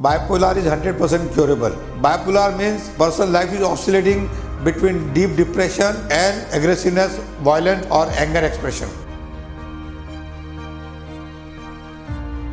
Bipolar is 100% curable. Bipolar means person's life is oscillating between deep depression and aggressiveness, violence or anger expression.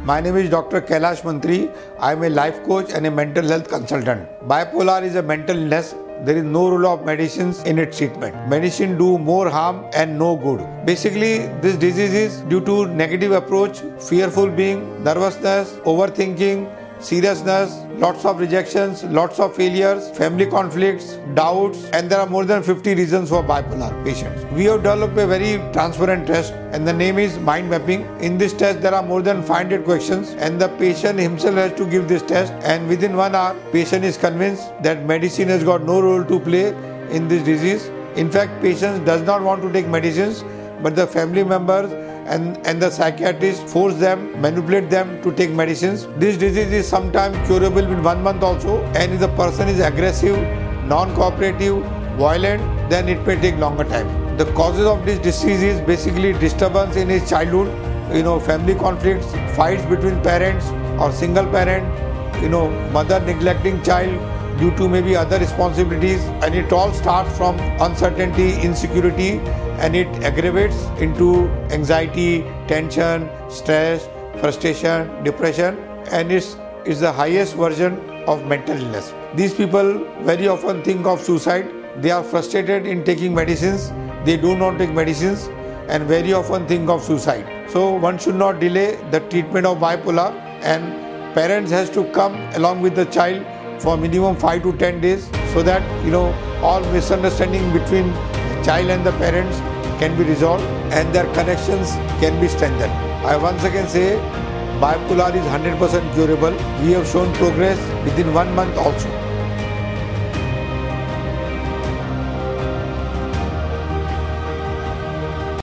My name is Dr. Kailash Mantry. I am a life coach and a mental health consultant. Bipolar is a mental illness. There is no role of medicines in its treatment. Medicine do more harm and no good. Basically, this disease is due to negative approach, fearful being, nervousness, overthinking, seriousness, lots of rejections, lots of failures, family conflicts, doubts, and there are more than 50 reasons for bipolar patients. We have developed a very transparent test, and the name is mind mapping. In this test, there are more than 500 questions, and the patient himself has to give this test. And within one hour, patient is convinced that medicine has got no role to play in this disease. In fact, patient does not want to take medicines, but the family members and, and the psychiatrist force them, manipulate them to take medicines. This disease is sometimes curable in one month also, and if the person is aggressive, non-cooperative, violent, then it may take longer time. The causes of this disease is basically disturbance in his childhood, you know, family conflicts, fights between parents or single parent, you know, mother neglecting child, due to maybe other responsibilities and it all starts from uncertainty insecurity and it aggravates into anxiety tension stress frustration depression and it's, the highest version of mental illness. These people very often think of suicide. They are frustrated in taking medicines. They do not take medicines and very often think of suicide. So one should not delay the treatment of bipolar and parents has to come along with the child for minimum 5 to 10 days so that you know all misunderstanding between child and the parents can be resolved and their connections can be strengthened. I once again say bipolar is 100% curable. We have shown progress within one month also.